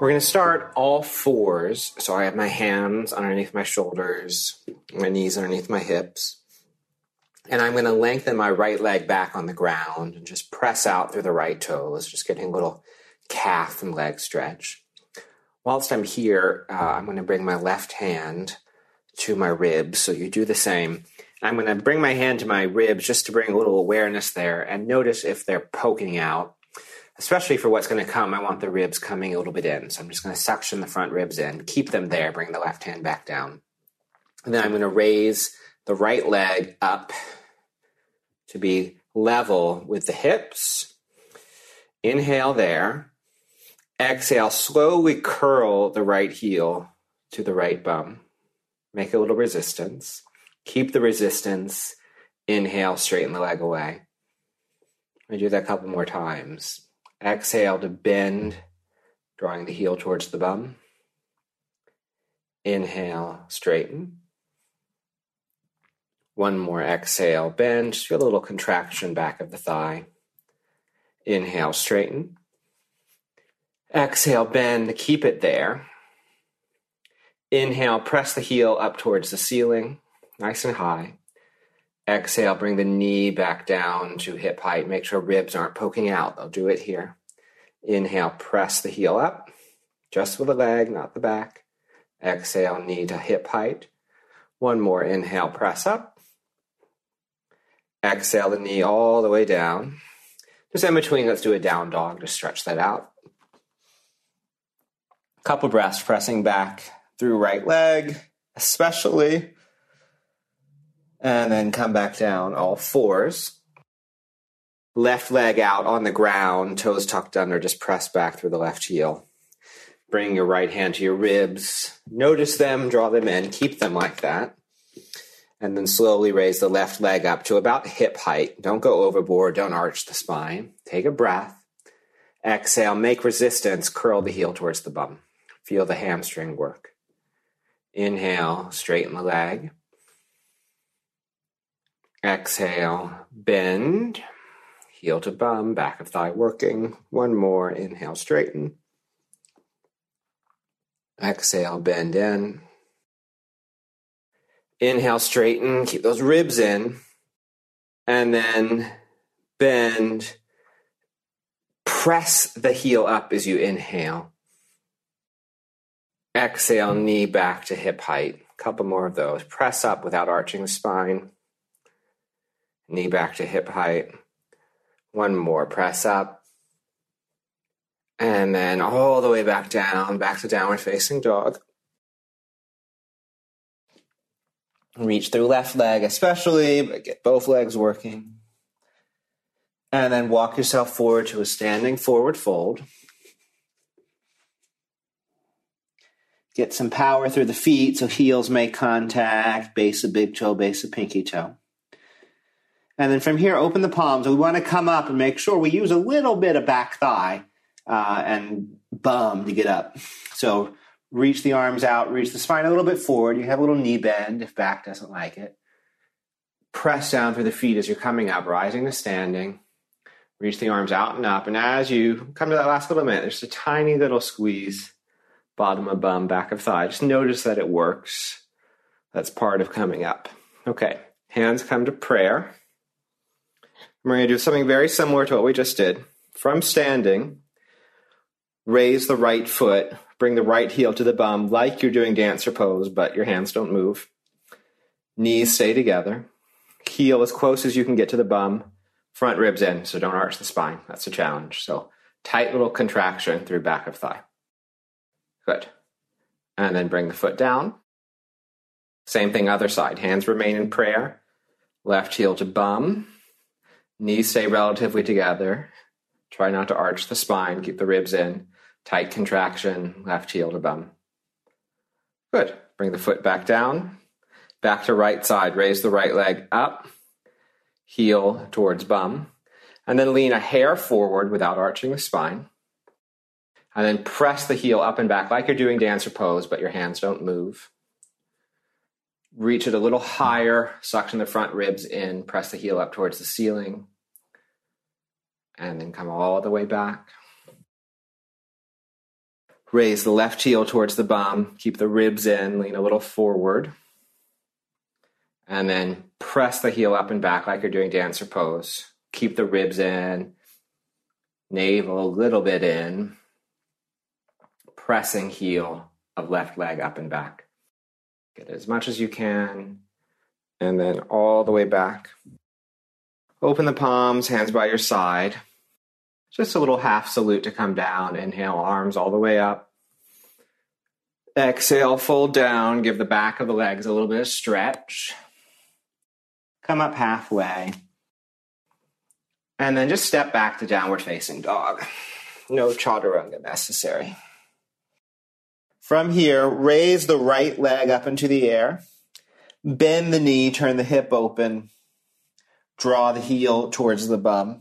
We're going to start all fours. So I have my hands underneath my shoulders, my knees underneath my hips. And I'm going to lengthen my right leg back on the ground and just press out through the right toes, just getting a little calf and leg stretch. Whilst I'm here, uh, I'm going to bring my left hand to my ribs. So you do the same. I'm going to bring my hand to my ribs just to bring a little awareness there and notice if they're poking out. Especially for what's going to come, I want the ribs coming a little bit in. So I'm just going to suction the front ribs in, keep them there, bring the left hand back down. And then I'm going to raise the right leg up to be level with the hips. Inhale there. Exhale, slowly curl the right heel to the right bum. Make a little resistance. Keep the resistance. Inhale, straighten the leg away. I do that a couple more times. Exhale to bend, drawing the heel towards the bum. Inhale, straighten. One more exhale, bend. Just feel a little contraction back of the thigh. Inhale, straighten. Exhale, bend. Keep it there. Inhale, press the heel up towards the ceiling, nice and high. Exhale, bring the knee back down to hip height. Make sure ribs aren't poking out. They'll do it here. Inhale, press the heel up, just with the leg, not the back. Exhale, knee to hip height. One more inhale, press up. Exhale the knee all the way down. Just in between, let's do a down dog to stretch that out. Couple breaths pressing back through right leg, especially. And then come back down all fours. Left leg out on the ground, toes tucked under, just press back through the left heel. Bring your right hand to your ribs. Notice them, draw them in, keep them like that. And then slowly raise the left leg up to about hip height. Don't go overboard, don't arch the spine. Take a breath. Exhale, make resistance, curl the heel towards the bum. Feel the hamstring work. Inhale, straighten the leg. Exhale, bend. Heel to bum, back of thigh working. One more. Inhale, straighten. Exhale, bend in. Inhale, straighten. Keep those ribs in. And then bend. Press the heel up as you inhale. Exhale, knee back to hip height. A couple more of those. Press up without arching the spine. Knee back to hip height. One more. Press up. And then all the way back down, back to downward facing dog. Reach through left leg, especially, but get both legs working. And then walk yourself forward to a standing forward fold. Get some power through the feet so heels make contact, base of big toe, base of pinky toe. And then from here, open the palms. We want to come up and make sure we use a little bit of back thigh uh, and bum to get up. So reach the arms out, reach the spine a little bit forward. You have a little knee bend if back doesn't like it. Press down through the feet as you're coming up, rising to standing. Reach the arms out and up. And as you come to that last little minute, there's a tiny little squeeze bottom of bum, back of thigh. Just notice that it works. That's part of coming up. Okay, hands come to prayer. We're going to do something very similar to what we just did. From standing, raise the right foot, bring the right heel to the bum like you're doing dancer pose, but your hands don't move. Knees stay together. Heel as close as you can get to the bum. Front ribs in, so don't arch the spine. That's a challenge. So tight little contraction through back of thigh. Good. And then bring the foot down. Same thing, other side. Hands remain in prayer. Left heel to bum. Knees stay relatively together. Try not to arch the spine. Keep the ribs in. Tight contraction. Left heel to bum. Good. Bring the foot back down. Back to right side. Raise the right leg up. Heel towards bum. And then lean a hair forward without arching the spine and then press the heel up and back like you're doing dancer pose, but your hands don't move. Reach it a little higher, suction the front ribs in, press the heel up towards the ceiling, and then come all the way back. Raise the left heel towards the bum, keep the ribs in, lean a little forward. And then press the heel up and back like you're doing dancer pose. Keep the ribs in, navel a little bit in, pressing heel of left leg up and back. Get as much as you can, and then all the way back. Open the palms, hands by your side. Just a little half salute to come down. Inhale, arms all the way up. Exhale, fold down. Give the back of the legs a little bit of stretch. Come up halfway. And then just step back to downward facing dog. No chaturanga necessary. From here, raise the right leg up into the air. Bend the knee, turn the hip open. Draw the heel towards the bum.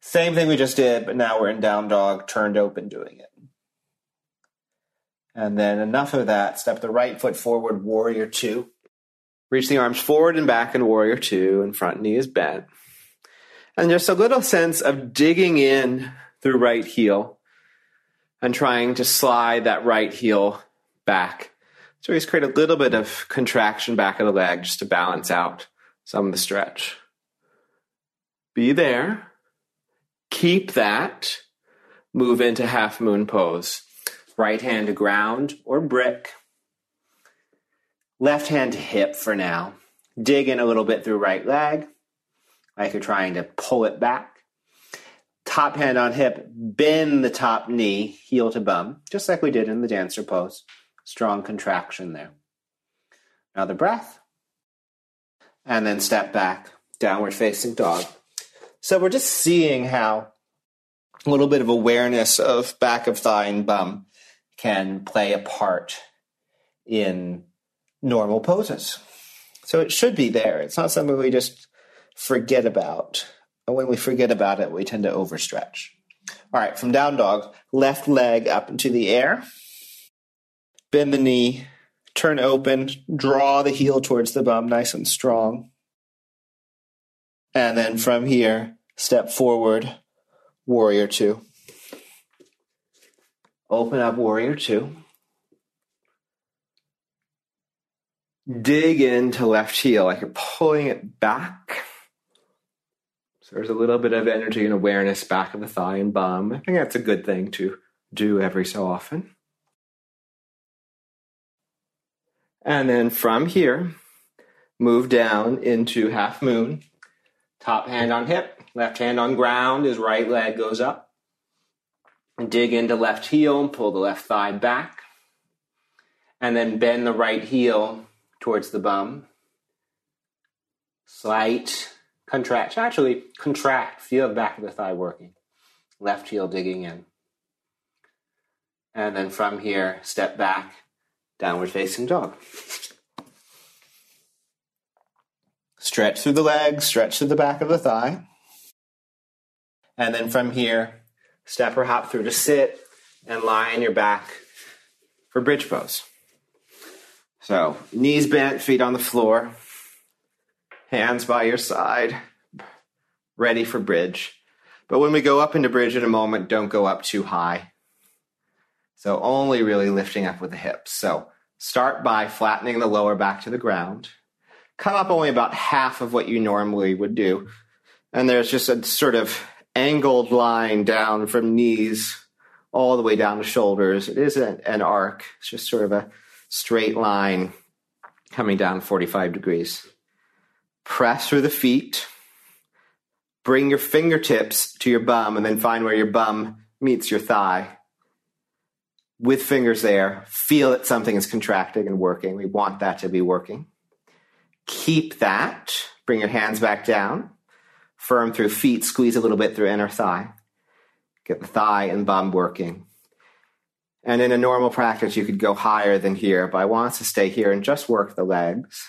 Same thing we just did, but now we're in down dog, turned open doing it. And then enough of that. Step the right foot forward, warrior two. Reach the arms forward and back in warrior two, and front knee is bent. And just a little sense of digging in through right heel and trying to slide that right heel back. So we just create a little bit of contraction back of the leg just to balance out some of the stretch. Be there Keep that. Move into half moon pose. Right hand to ground or brick. Left hand to hip for now. Dig in a little bit through right leg, like you're trying to pull it back. Top hand on hip, bend the top knee, heel to bum, just like we did in the dancer pose. Strong contraction there. Another breath. And then step back, downward facing dog. So we're just seeing how a little bit of awareness of back of thigh and bum can play a part in normal poses. So it should be there. It's not something we just forget about. And when we forget about it, we tend to overstretch. All right, from down dog, left leg up into the air. Bend the knee, turn open, draw the heel towards the bum nice and strong. And then from here, step forward, warrior two. Open up warrior two. Dig into left heel like you're pulling it back. So there's a little bit of energy and awareness back of the thigh and bum. I think that's a good thing to do every so often. And then from here, move down into half moon. Top hand on hip, left hand on ground as right leg goes up. Dig into left heel and pull the left thigh back. And then bend the right heel towards the bum. Slight contract. Actually, contract. Feel the back of the thigh working. Left heel digging in. And then from here, step back, downward facing dog. Stretch through the legs, stretch through the back of the thigh. And then from here, step or hop through to sit and lie on your back for bridge pose. So, knees bent, feet on the floor, hands by your side, ready for bridge. But when we go up into bridge in a moment, don't go up too high. So, only really lifting up with the hips. So, start by flattening the lower back to the ground come up only about half of what you normally would do. And there's just a sort of angled line down from knees all the way down to shoulders. It isn't an arc, it's just sort of a straight line coming down 45 degrees. Press through the feet. Bring your fingertips to your bum and then find where your bum meets your thigh. With fingers there, feel that something is contracting and working. We want that to be working. Keep that. Bring your hands back down. Firm through feet. Squeeze a little bit through inner thigh. Get the thigh and bum working. And in a normal practice, you could go higher than here, but I want us to stay here and just work the legs.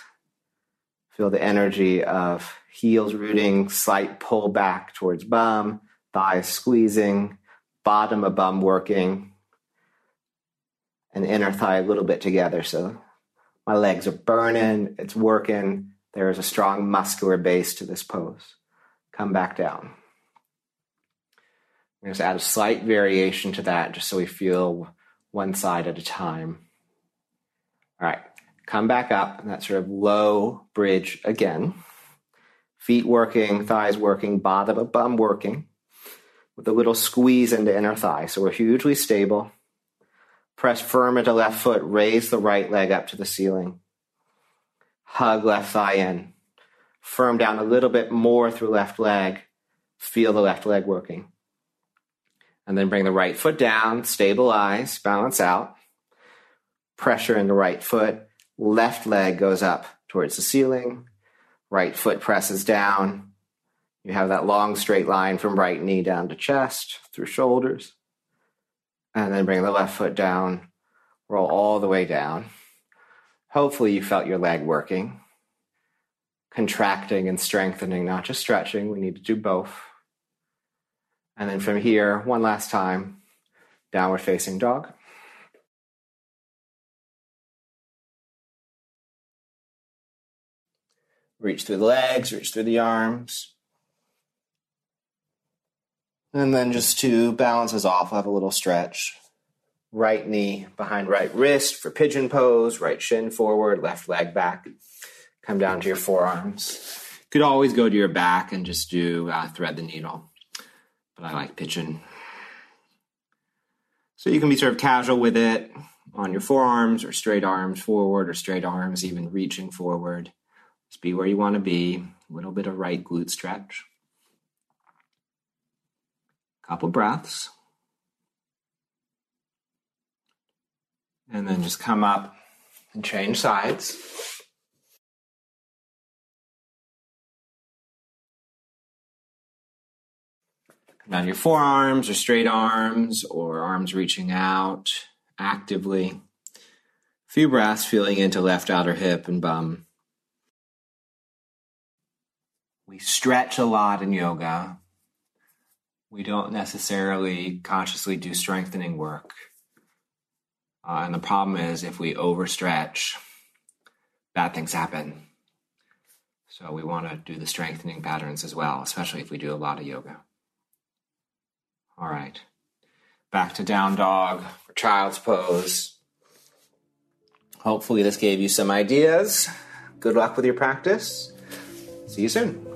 Feel the energy of heels rooting, slight pull back towards bum, thighs squeezing, bottom of bum working, and inner thigh a little bit together. So my legs are burning. It's working. There is a strong muscular base to this pose. Come back down. We're just add a slight variation to that just so we feel one side at a time. All right, come back up, that sort of low bridge again. Feet working, thighs working, bottom of bum working, with a little squeeze into inner thigh. So we're hugely stable. Press firm into left foot, raise the right leg up to the ceiling. Hug left thigh in. Firm down a little bit more through left leg. Feel the left leg working. And then bring the right foot down, stabilize, balance out. Pressure in the right foot. Left leg goes up towards the ceiling. Right foot presses down. You have that long straight line from right knee down to chest through shoulders. And then bring the left foot down. Roll all the way down. Hopefully, you felt your leg working, contracting and strengthening, not just stretching. We need to do both. And then from here, one last time, downward facing dog. Reach through the legs, reach through the arms. And then just to balance us off, we'll have a little stretch. Right knee behind right wrist for pigeon pose, right shin forward, left leg back. Come down to your forearms. Could always go to your back and just do uh, thread the needle, but I like pigeon. So you can be sort of casual with it on your forearms or straight arms forward or straight arms, even reaching forward. Just be where you want to be. A little bit of right glute stretch. Couple breaths. And then just come up and change sides. Come down your forearms or straight arms or arms reaching out actively. Few breaths feeling into left outer hip and bum. We stretch a lot in yoga. We don't necessarily consciously do strengthening work. Uh, and the problem is if we overstretch, bad things happen. So we want to do the strengthening patterns as well, especially if we do a lot of yoga. All right. Back to down dog for child's pose. Hopefully, this gave you some ideas. Good luck with your practice. See you soon.